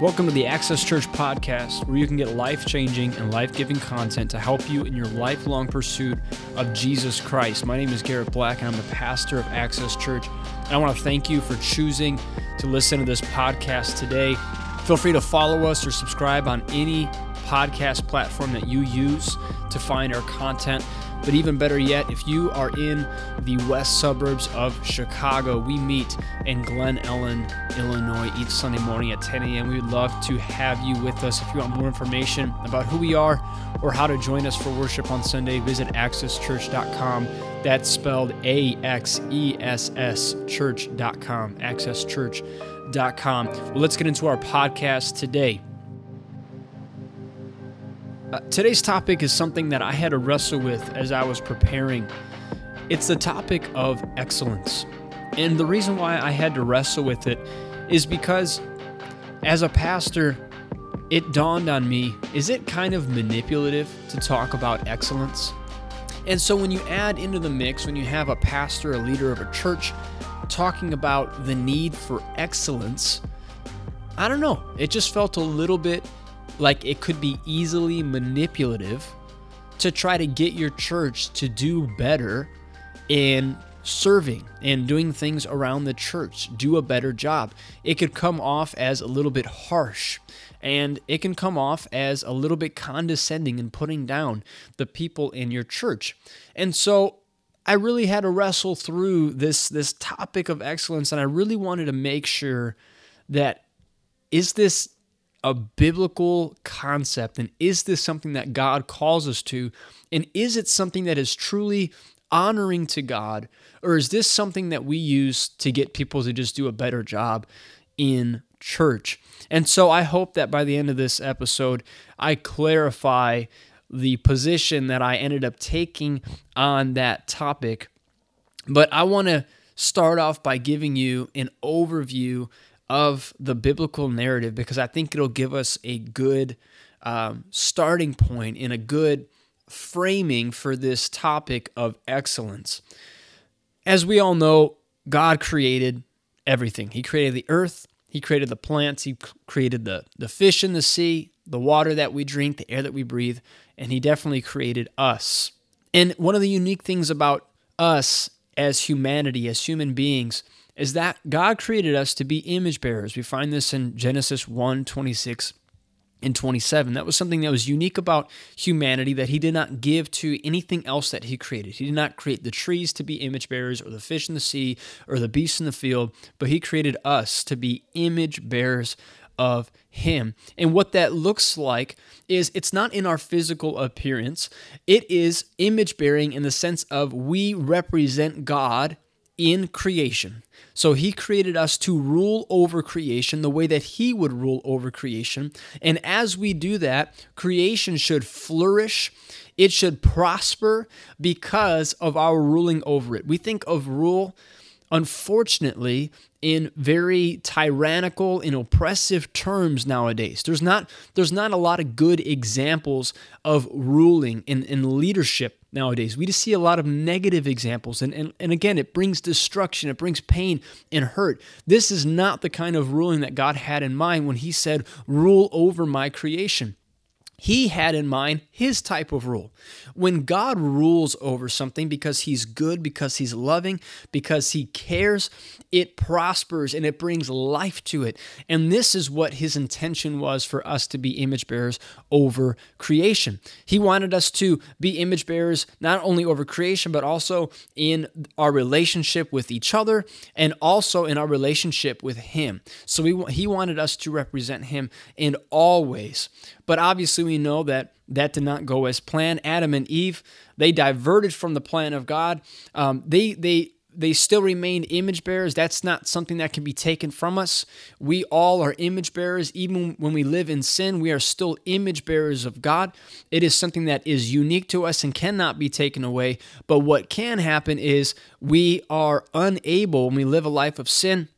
Welcome to the Axess Church podcast, where you can get life changing and life giving content to help you in your lifelong pursuit of Jesus Christ. My name is Garrett Black, and I'm the pastor of Axess Church. And I want to thank you for choosing to listen to this podcast today. Feel free to follow us or subscribe on any podcast platform that you use to find our content. But even better yet, if you are in the west suburbs of Chicago, we meet in Glen Ellyn, Illinois each Sunday morning at 10 a.m. We would love to have you with us. If you want more information about who we are or how to join us for worship on Sunday, visit axesschurch.com. That's spelled A X E S S church.com, axesschurch.com. Well, let's get into our podcast today. Uh, today's topic is something that I had to wrestle with as I was preparing. It's the topic of excellence. And the reason why I had to wrestle with it is because as a pastor, it dawned on me is it kind of manipulative to talk about excellence? And so when you add into the mix, when you have a pastor, a leader of a church, talking about the need for excellence, I don't know. It just felt a little bit like it could be easily manipulative to try to get your church to do better in serving and doing things around the church, do a better job. It could come off as a little bit harsh and it can come off as a little bit condescending and putting down the people in your church. And so I really had to wrestle through this this topic of excellence and I really wanted to make sure that is this a biblical concept? And is this something that God calls us to? And is it something that is truly honoring to God? Or is this something that we use to get people to just do a better job in church? And so I hope that by the end of this episode, I clarify the position that I ended up taking on that topic. But I want to start off by giving you an overview of the biblical narrative because I think it'll give us a good um, starting point and a good framing for this topic of excellence. As we all know, God created everything. He created the earth, He created the plants, He created the, the fish in the sea, the water that we drink, the air that we breathe, and He definitely created us. And one of the unique things about us as humanity, as human beings, is that God created us to be image bearers. We find this in Genesis 1 26 and 27. That was something that was unique about humanity that he did not give to anything else that he created. He did not create the trees to be image bearers or the fish in the sea or the beasts in the field, but he created us to be image bearers of him. And what that looks like is it's not in our physical appearance, it is image bearing in the sense of we represent God in creation. So he created us to rule over creation the way that he would rule over creation. And as we do that, creation should flourish. It should prosper because of our ruling over it. We think of rule, unfortunately, in very tyrannical and oppressive terms nowadays. There's not there's not a lot of good examples of ruling and, and leadership nowadays. We just see a lot of negative examples. And, and, and again, it brings destruction, it brings pain and hurt. This is not the kind of ruling that God had in mind when He said, Rule over my creation. He had in mind his type of rule. When God rules over something because he's good, because he's loving, because he cares, it prospers and it brings life to it. And this is what his intention was for us to be image bearers over creation. He wanted us to be image bearers not only over creation, but also in our relationship with each other and also in our relationship with him. So we, he wanted us to represent him in all ways. But obviously, we know that that did not go as planned. Adam and Eve, they diverted from the plan of God. Um, they they they still remained image bearers. That's not something that can be taken from us. We all are image bearers. Even when we live in sin, we are still image bearers of God. It is something that is unique to us and cannot be taken away. But what can happen is we are unable, when we live a life of sin,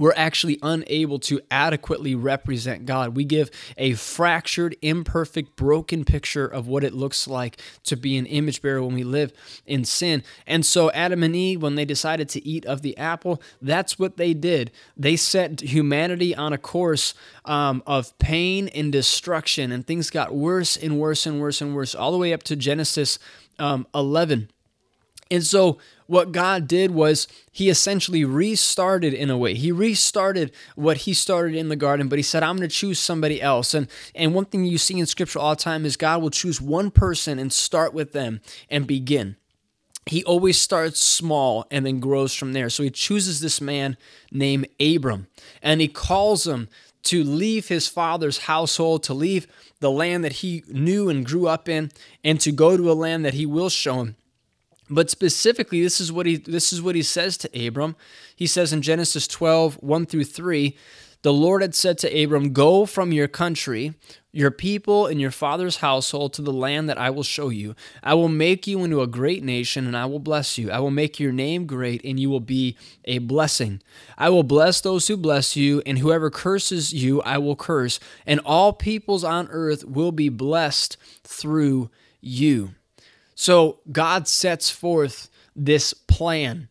we're actually unable to adequately represent God. We give a fractured, imperfect, broken picture of what it looks like to be an image bearer when we live in sin. And so, Adam and Eve, when they decided to eat of the apple, that's what they did. They set humanity on a course um, of pain and destruction, and things got worse and worse and worse and worse, all the way up to Genesis um, 11. And so, what God did was he essentially restarted in a way. He restarted what he started in the garden, but he said, I'm going to choose somebody else. And and one thing you see in scripture all the time is God will choose one person and start with them and begin. He always starts small and then grows from there. So he chooses this man named Abram and he calls him to leave his father's household, to leave the land that he knew and grew up in, and to go to a land that he will show him. But specifically, this is what he this is what he says to Abram. He says in Genesis 12, 1 through 3, the Lord had said to Abram, Go from your country, your people, and your father's household to the land that I will show you. I will make you into a great nation, and I will bless you. I will make your name great, and you will be a blessing. I will bless those who bless you, and whoever curses you, I will curse. And all peoples on earth will be blessed through you. So God sets forth this plan.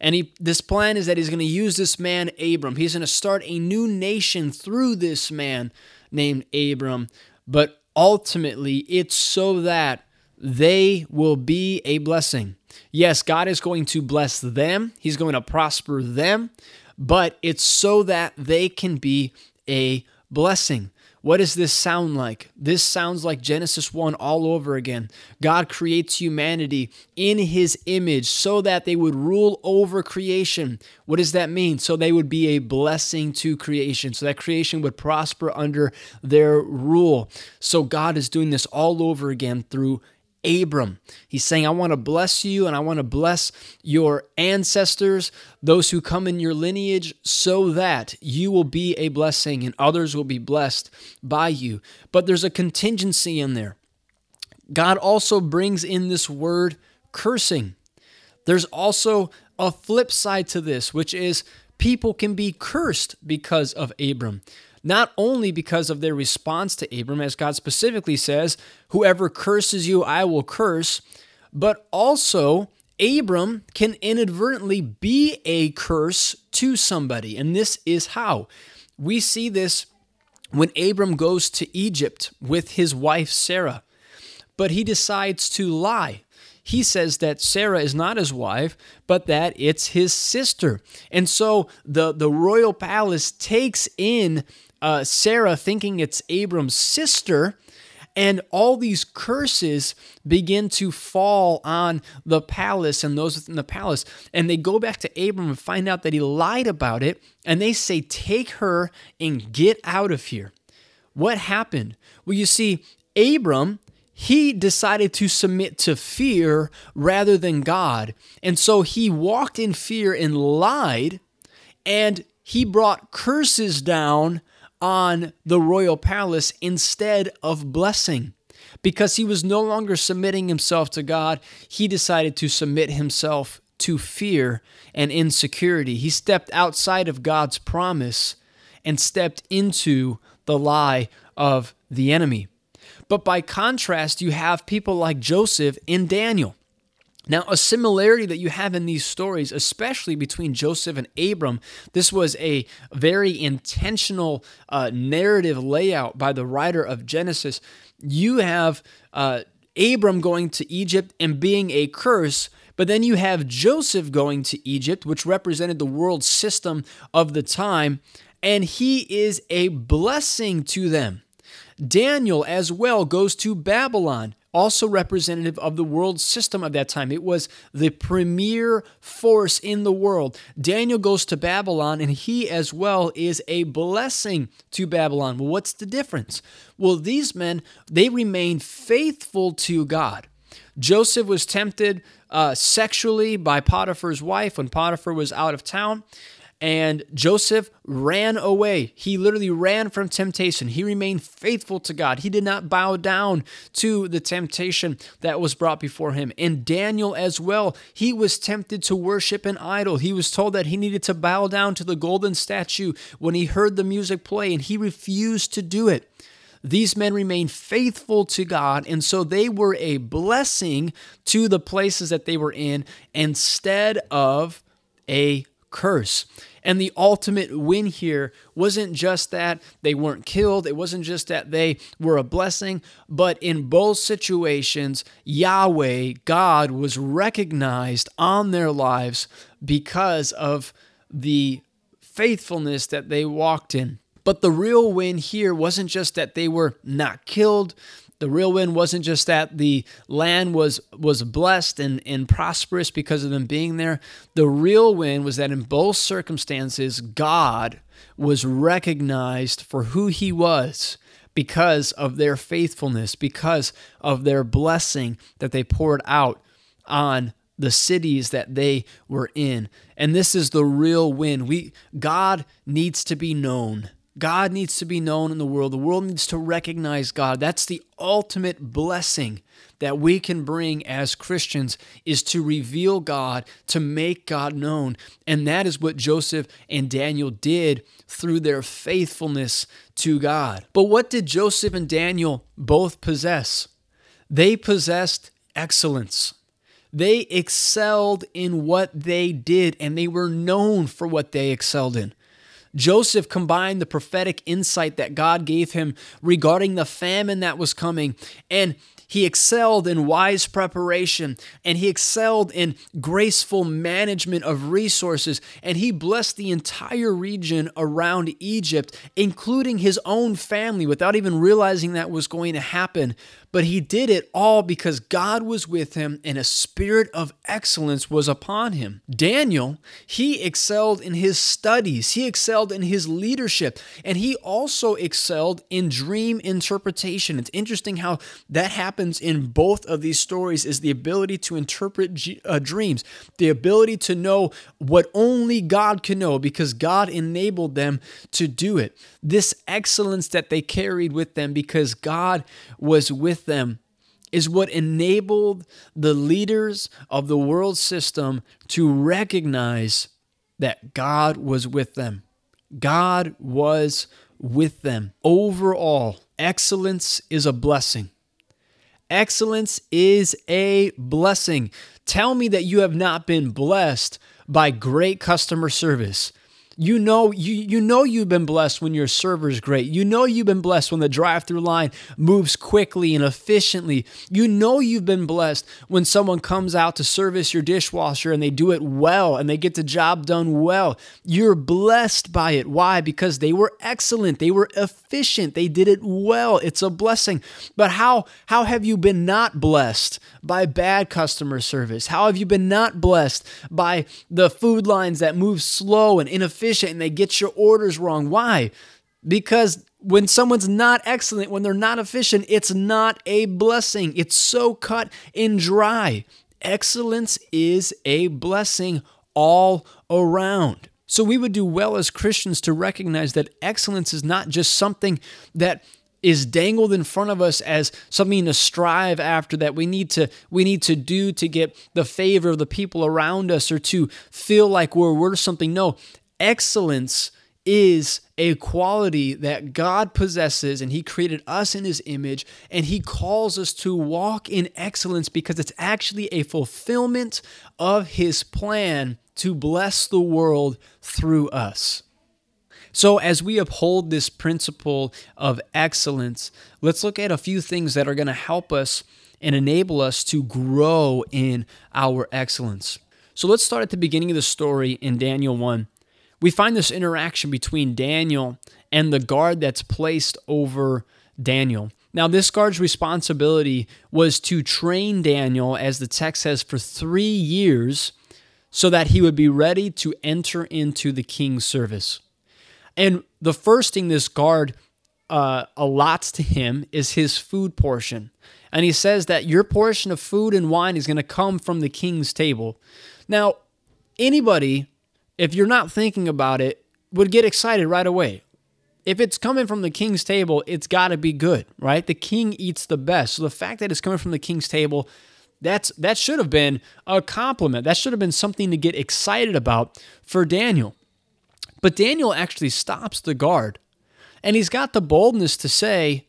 And he, this plan is that he's going to use this man, Abram. He's going to start a new nation through this man named Abram. But ultimately, it's so that they will be a blessing. Yes, God is going to bless them, He's going to prosper them, but it's so that they can be a blessing. What does this sound like? This sounds like Genesis 1 all over again. God creates humanity in his image so that they would rule over creation. What does that mean? So they would be a blessing to creation, so that creation would prosper under their rule. So God is doing this all over again through Abram. He's saying, I want to bless you and I want to bless your ancestors, those who come in your lineage, so that you will be a blessing and others will be blessed by you. But there's a contingency in there. God also brings in this word cursing. There's also a flip side to this, which is people can be cursed because of Abram not only because of their response to Abram, as God specifically says, Whoever curses you, I will curse, but also Abram can inadvertently be a curse to somebody. And this is how. We see this when Abram goes to Egypt with his wife Sarah, but he decides to lie he says that Sarah is not his wife, but that it's his sister. And so the, the royal palace takes in uh, Sarah thinking it's Abram's sister. And all these curses begin to fall on the palace and those within the palace. And they go back to Abram and find out that he lied about it. And they say, Take her and get out of here. What happened? Well, you see, Abram, he decided to submit to fear rather than God. And so he walked in fear and lied. And he brought curses down on the royal palace instead of blessing. Because he was no longer submitting himself to God, he decided to submit himself to fear and insecurity. He stepped outside of God's promise and stepped into the lie of the enemy. But by contrast, you have people like Joseph and Daniel. Now, a similarity that you have in these stories, especially between Joseph and Abram, this was a very intentional uh, narrative layout by the writer of Genesis. You have uh, Abram going to Egypt and being a curse, but then you have Joseph going to Egypt, which represented the world system of the time, and he is a blessing to them. Daniel as well goes to Babylon, also representative of the world system of that time. It was the premier force in the world. Daniel goes to Babylon, and he as well is a blessing to Babylon. Well, what's the difference? Well, these men, they remain faithful to God. Joseph was tempted uh, sexually by Potiphar's wife when Potiphar was out of town. And Joseph ran away. He literally ran from temptation. He remained faithful to God. He did not bow down to the temptation that was brought before him. And Daniel as well, he was tempted to worship an idol. He was told that he needed to bow down to the golden statue when he heard the music play, and he refused to do it. These men remained faithful to God, and so they were a blessing to the places that they were in instead of a curse. And the ultimate win here wasn't just that they weren't killed, it wasn't just that they were a blessing, but in both situations, Yahweh, God, was recognized on their lives because of the faithfulness that they walked in. But the real win here wasn't just that they were not killed. The real win wasn't just that the land was was blessed and, and prosperous because of them being there. The real win was that in both circumstances, God was recognized for who he was because of their faithfulness, because of their blessing that they poured out on the cities that they were in. And this is the real win. We God needs to be known. God needs to be known in the world. The world needs to recognize God. That's the ultimate blessing that we can bring as Christians is to reveal God, to make God known. And that is what Joseph and Daniel did through their faithfulness to God. But what did Joseph and Daniel both possess? They possessed excellence. They excelled in what they did, and they were known for what they excelled in. Joseph combined the prophetic insight that God gave him regarding the famine that was coming. And he excelled in wise preparation and he excelled in graceful management of resources. And he blessed the entire region around Egypt, including his own family, without even realizing that was going to happen. But he did it all because God was with him and a spirit of excellence was upon him. Daniel, he excelled in his studies, he excelled in his leadership, and he also excelled in dream interpretation. It's interesting how that happens in both of these stories is the ability to interpret uh, dreams, the ability to know what only God can know because God enabled them to do it. This excellence that they carried with them because God was with them is what enabled the leaders of the world system to recognize that God was with them. God was with them. Overall, excellence is a blessing. Excellence is a blessing. Tell me that you have not been blessed by great customer service. You know, you, you know you've been blessed when your server is great. You know you've been blessed when the drive-through line moves quickly and efficiently. You know you've been blessed when someone comes out to service your dishwasher and they do it well and they get the job done well. You're blessed by it. Why? Because they were excellent. They were efficient. They did it well. It's a blessing. But how how have you been not blessed by bad customer service? How have you been not blessed by the food lines that move slow and inefficient? and they get your orders wrong. Why? Because when someone's not excellent, when they're not efficient, it's not a blessing. It's so cut and dry. Excellence is a blessing all around. So we would do well as Christians to recognize that excellence is not just something that is dangled in front of us as something to strive after that we need to we need to do to get the favor of the people around us or to feel like we're worth something no excellence is a quality that God possesses, and He created us in His image, and He calls us to walk in excellence because it's actually a fulfillment of His plan to bless the world through us. So, as we uphold this principle of excellence, let's look at a few things that are going to help us and enable us to grow in our excellence. So, let's start at the beginning of the story in Daniel 1 we find this interaction between Daniel and the guard that's placed over Daniel. Now, this guard's responsibility was to train Daniel, as the text says, for three years so that he would be ready to enter into the king's service. And the first thing this guard uh, allots to him is his food portion. And he says that your portion of food and wine is going to come from the king's table. Now, anybody if you're not thinking about it, would get excited right away. If it's coming from the king's table, it's got to be good, right? The king eats the best. So the fact that it's coming from the king's table, that's that should have been a compliment. That should have been something to get excited about for Daniel. But Daniel actually stops the guard and he's got the boldness to say,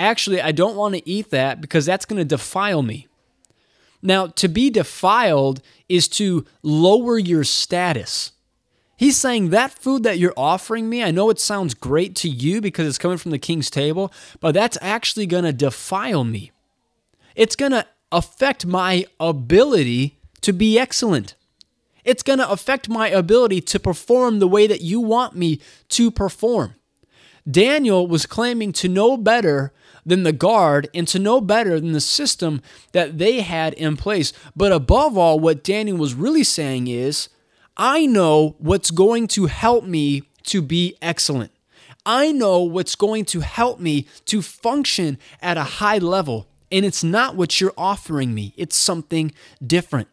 Actually, I don't want to eat that because that's going to defile me. Now, to be defiled is to lower your status. He's saying that food that you're offering me, I know it sounds great to you because it's coming from the king's table, but that's actually going to defile me. It's going to affect my ability to be excellent. It's going to affect my ability to perform the way that you want me to perform. Daniel was claiming to know better than the guard and to know better than the system that they had in place. But above all, what Daniel was really saying is, I know what's going to help me to be excellent. I know what's going to help me to function at a high level. And it's not what you're offering me, it's something different.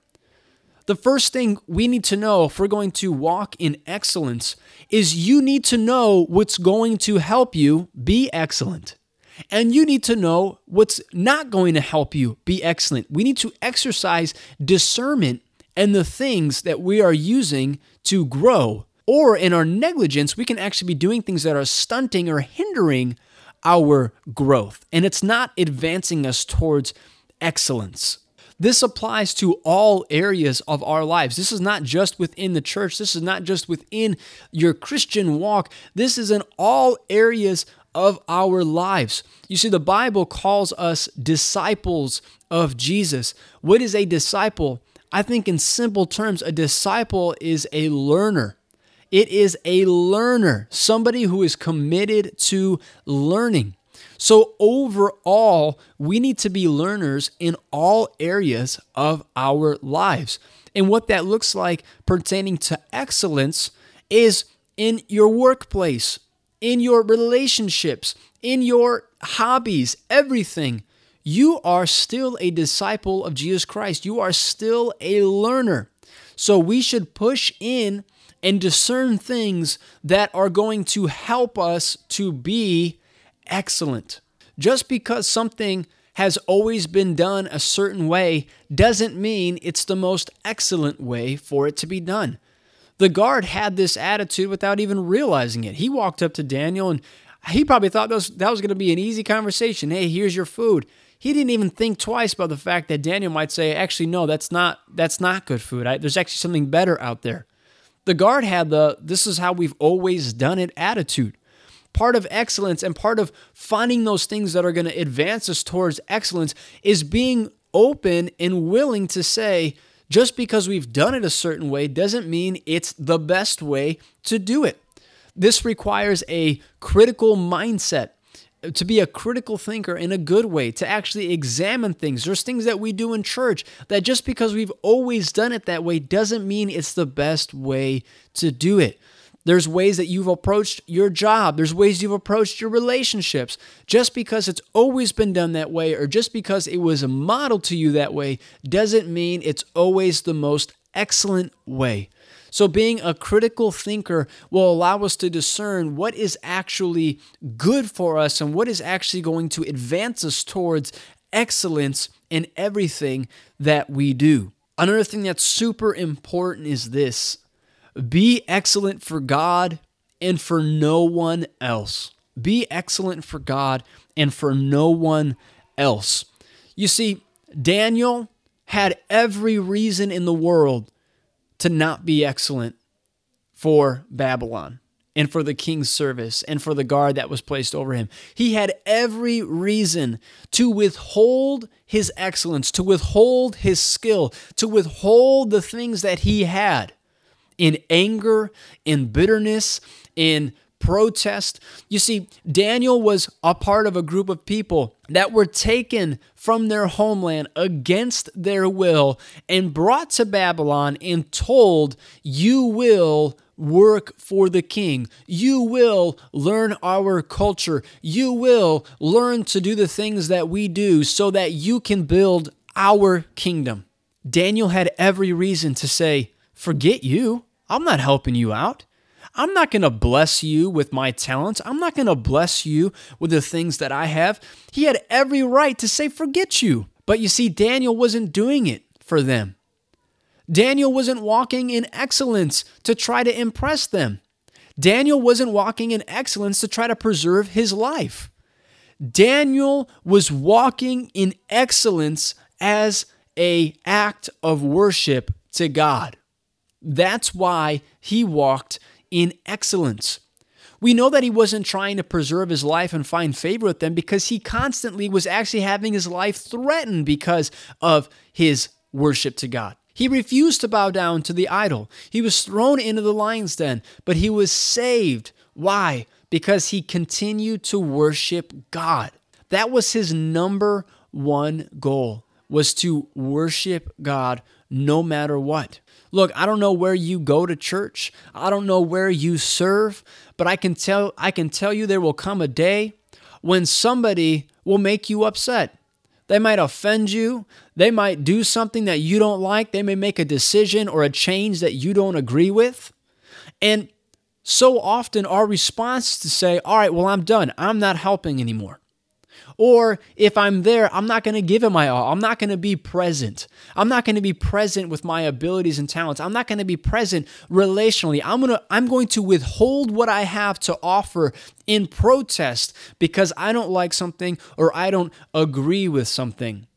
The first thing we need to know if we're going to walk in excellence is you need to know what's going to help you be excellent. And you need to know what's not going to help you be excellent. We need to exercise discernment and the things that we are using to grow. Or in our negligence, we can actually be doing things that are stunting or hindering our growth. And it's not advancing us towards excellence. This applies to all areas of our lives. This is not just within the church. This is not just within your Christian walk. This is in all areas of our lives. You see, the Bible calls us disciples of Jesus. What is a disciple? I think, in simple terms, a disciple is a learner. It is a learner, somebody who is committed to learning. So, overall, we need to be learners in all areas of our lives. And what that looks like pertaining to excellence is in your workplace, in your relationships, in your hobbies, everything. You are still a disciple of Jesus Christ. You are still a learner. So we should push in and discern things that are going to help us to be excellent. Just because something has always been done a certain way doesn't mean it's the most excellent way for it to be done. The guard had this attitude without even realizing it. He walked up to Daniel and he probably thought that was, that was going to be an easy conversation. Hey, here's your food. He didn't even think twice about the fact that Daniel might say, "Actually, no, that's not that's not good food. I, there's actually something better out there." The guard had the "this is how we've always done it" attitude. Part of excellence and part of finding those things that are going to advance us towards excellence is being open and willing to say, just because we've done it a certain way doesn't mean it's the best way to do it. This requires a critical mindset to be a critical thinker in a good way, to actually examine things. There's things that we do in church that just because we've always done it that way doesn't mean it's the best way to do it. There's ways that you've approached your job. There's ways you've approached your relationships. Just because it's always been done that way or just because it was modeled to you that way doesn't mean it's always the most excellent way. So, being a critical thinker will allow us to discern what is actually good for us and what is actually going to advance us towards excellence in everything that we do. Another thing that's super important is this be excellent for God and for no one else. Be excellent for God and for no one else. You see, Daniel had every reason in the world to not be excellent for Babylon and for the king's service and for the guard that was placed over him. He had every reason to withhold his excellence, to withhold his skill, to withhold the things that he had in anger, in bitterness, in protest. You see, Daniel was a part of a group of people that were taken from their homeland against their will and brought to Babylon and told, You will work for the king. You will learn our culture. You will learn to do the things that we do so that you can build our kingdom. Daniel had every reason to say, Forget you. I'm not helping you out. I'm not going to bless you with my talents. I'm not going to bless you with the things that I have. He had every right to say, forget you. But you see, Daniel wasn't doing it for them. Daniel wasn't walking in excellence to try to impress them. Daniel wasn't walking in excellence to try to preserve his life. Daniel was walking in excellence as a act of worship to God. That's why he walked in excellence. We know that he wasn't trying to preserve his life and find favor with them because he constantly was actually having his life threatened because of his worship to God. He refused to bow down to the idol. He was thrown into the lion's den, but he was saved. Why? Because he continued to worship God. That was his number one goal was to worship God no matter what. Look, I don't know where you go to church. I don't know where you serve, but I can tell I can tell you there will come a day when somebody will make you upset. They might offend you. They might do something that you don't like. They may make a decision or a change that you don't agree with. And so often our response is to say, "All right, well I'm done. I'm not helping anymore." Or if I'm there, I'm not going to give it my all. I'm not going to be present. I'm not going to be present with my abilities and talents. I'm not going to be present relationally. I'm going to I'm going to withhold what I have to offer in protest because I don't like something or I don't agree with something.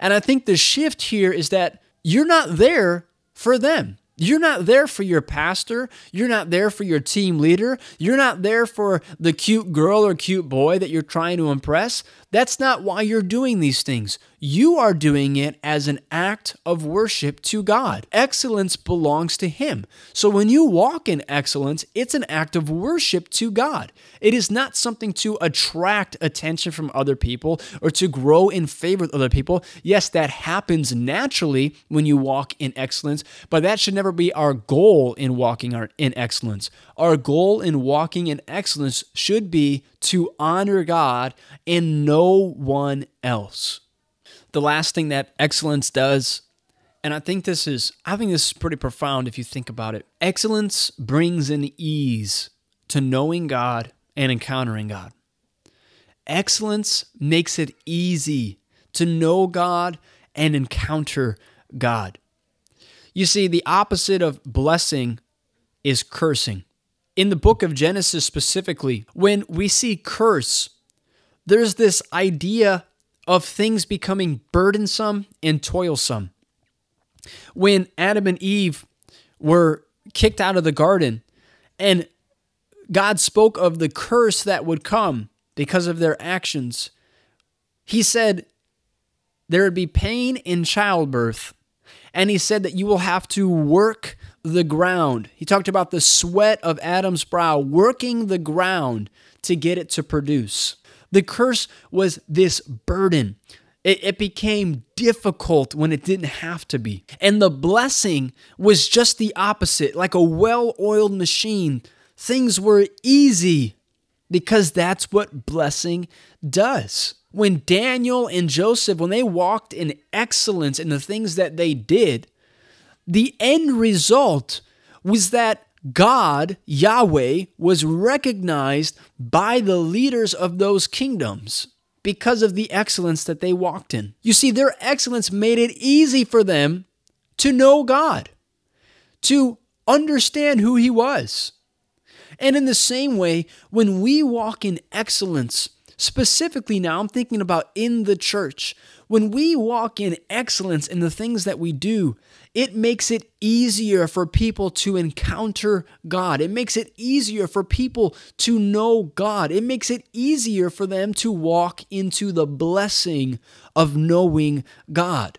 And I think the shift here is that you're not there for them. You're not there for your pastor. You're not there for your team leader. You're not there for the cute girl or cute boy that you're trying to impress. That's not why you're doing these things. You are doing it as an act of worship to God. Excellence belongs to Him. So when you walk in excellence, it's an act of worship to God. It is not something to attract attention from other people or to grow in favor with other people. Yes, that happens naturally when you walk in excellence, but that should never be our goal in walking in excellence. Our goal in walking in excellence should be to honor God and no one else. The last thing that excellence does, and I think this is I think this is pretty profound if you think about it. Excellence brings an ease to knowing God and encountering God. Excellence makes it easy to know God and encounter God. You see, the opposite of blessing is cursing in the book of Genesis specifically, when we see curse, there's this idea of things becoming burdensome and toilsome. When Adam and Eve were kicked out of the garden and God spoke of the curse that would come because of their actions, he said there would be pain in childbirth. And he said that you will have to work the ground. He talked about the sweat of Adam's brow, working the ground to get it to produce. The curse was this burden. It, it, became difficult when it didn't have to be. And the blessing was just the opposite, like a well oiled machine. Things were easy because that's what blessing does. When Daniel and Joseph, when they walked in excellence in the things that they did, the end result was that God, Yahweh, was recognized by the leaders of those kingdoms because of the excellence that they walked in. You see, their excellence made it easy for them to know God, to understand who He was. And in the same way, when we walk in excellence, specifically now, I'm thinking about in the church, when we walk in excellence in the things that we do, it makes it easier for people to encounter God. It makes it easier for people to know God. It makes it easier for them to walk into the blessing of knowing God.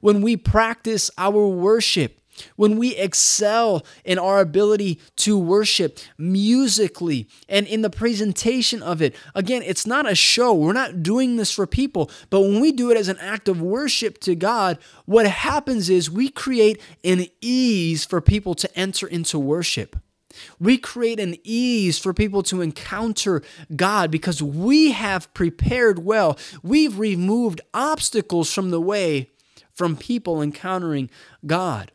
When we practice our worship, when we excel in our ability to worship musically and in the presentation of it, again, it's not a show. We're not doing this for people, but when we do it as an act of worship to God, what happens is we create an ease for people to enter into worship. We create an ease for people to encounter God because we have prepared well. We've removed obstacles from the way from people encountering God.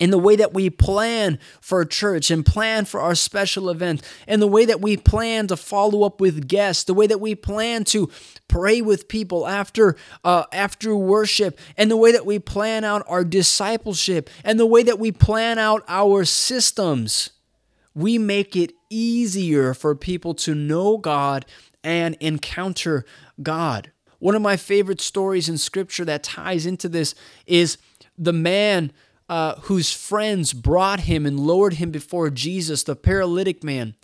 In the way that we plan for church and plan for our special event, and the way that we plan to follow up with guests, the way that we plan to pray with people after uh, after worship, and the way that we plan out our discipleship, and the way that we plan out our systems, we make it easier for people to know God and encounter God. One of my favorite stories in Scripture that ties into this is the man uh, whose friends brought him and lowered him before Jesus, the paralytic man.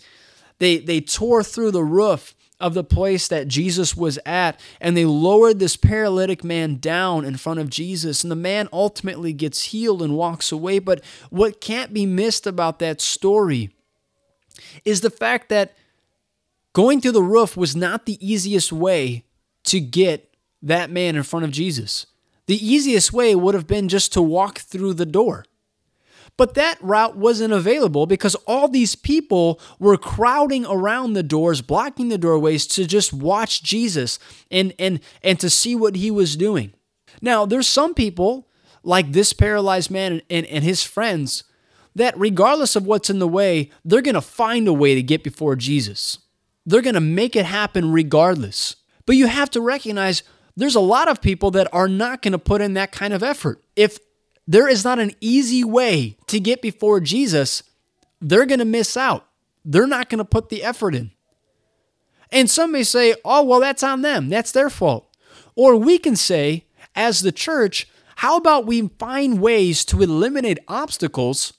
They, they tore through the roof of the place that Jesus was at, and they lowered this paralytic man down in front of Jesus. And the man ultimately gets healed and walks away. But what can't be missed about that story is the fact that going through the roof was not the easiest way to get that man in front of Jesus. The easiest way would have been just to walk through the door. But that route wasn't available because all these people were crowding around the doors, blocking the doorways to just watch Jesus and, and, and to see what he was doing. Now, there's some people, like this paralyzed man and, and his friends, that regardless of what's in the way, they're going to find a way to get before Jesus. They're going to make it happen regardless. But you have to recognize there's a lot of people that are not going to put in that kind of effort. If there is not an easy way to get before Jesus, they're going to miss out. They're not going to put the effort in. And some may say, oh, well, that's on them. That's their fault. Or we can say, as the church, how about we find ways to eliminate obstacles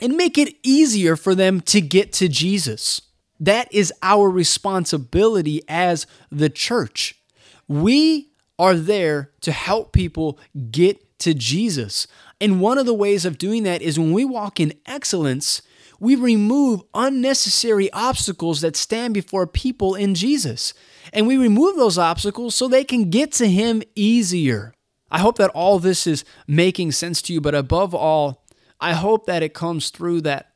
and make it easier for them to get to Jesus? That is our responsibility as the church. We are there to help people get to Jesus. And one of the ways of doing that is when we walk in excellence, we remove unnecessary obstacles that stand before people in Jesus. And we remove those obstacles so they can get to Him easier. I hope that all this is making sense to you, but above all, I hope that it comes through that,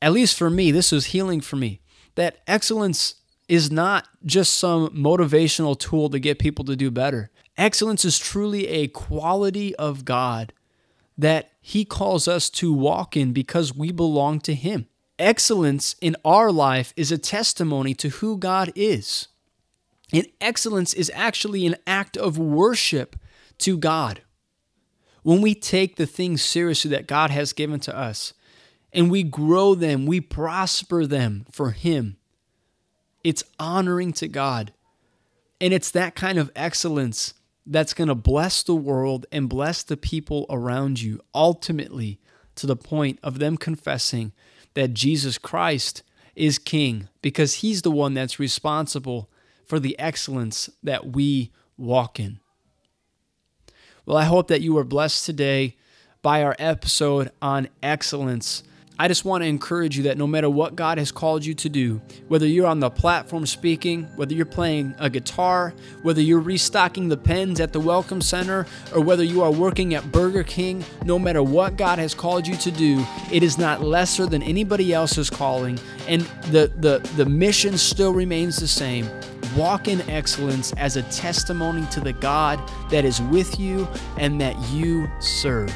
at least for me, this is healing for me, that excellence is not just some motivational tool to get people to do better. Excellence is truly a quality of God that He calls us to walk in because we belong to Him. Excellence in our life is a testimony to who God is. And excellence is actually an act of worship to God. When we take the things seriously that God has given to us and we grow them, we prosper them for Him, it's honoring to God. And it's that kind of excellence that's going to bless the world and bless the people around you, ultimately to the point of them confessing that Jesus Christ is King because He's the one that's responsible for the excellence that we walk in. Well, I hope that you were blessed today by our episode on excellence. I just want to encourage you that no matter what God has called you to do, whether you're on the platform speaking, whether you're playing a guitar, whether you're restocking the pens at the Welcome Center, or whether you are working at Burger King, no matter what God has called you to do, it is not lesser than anybody else's calling, and the, the, the mission still remains the same. Walk in excellence as a testimony to the God that is with you and that you serve.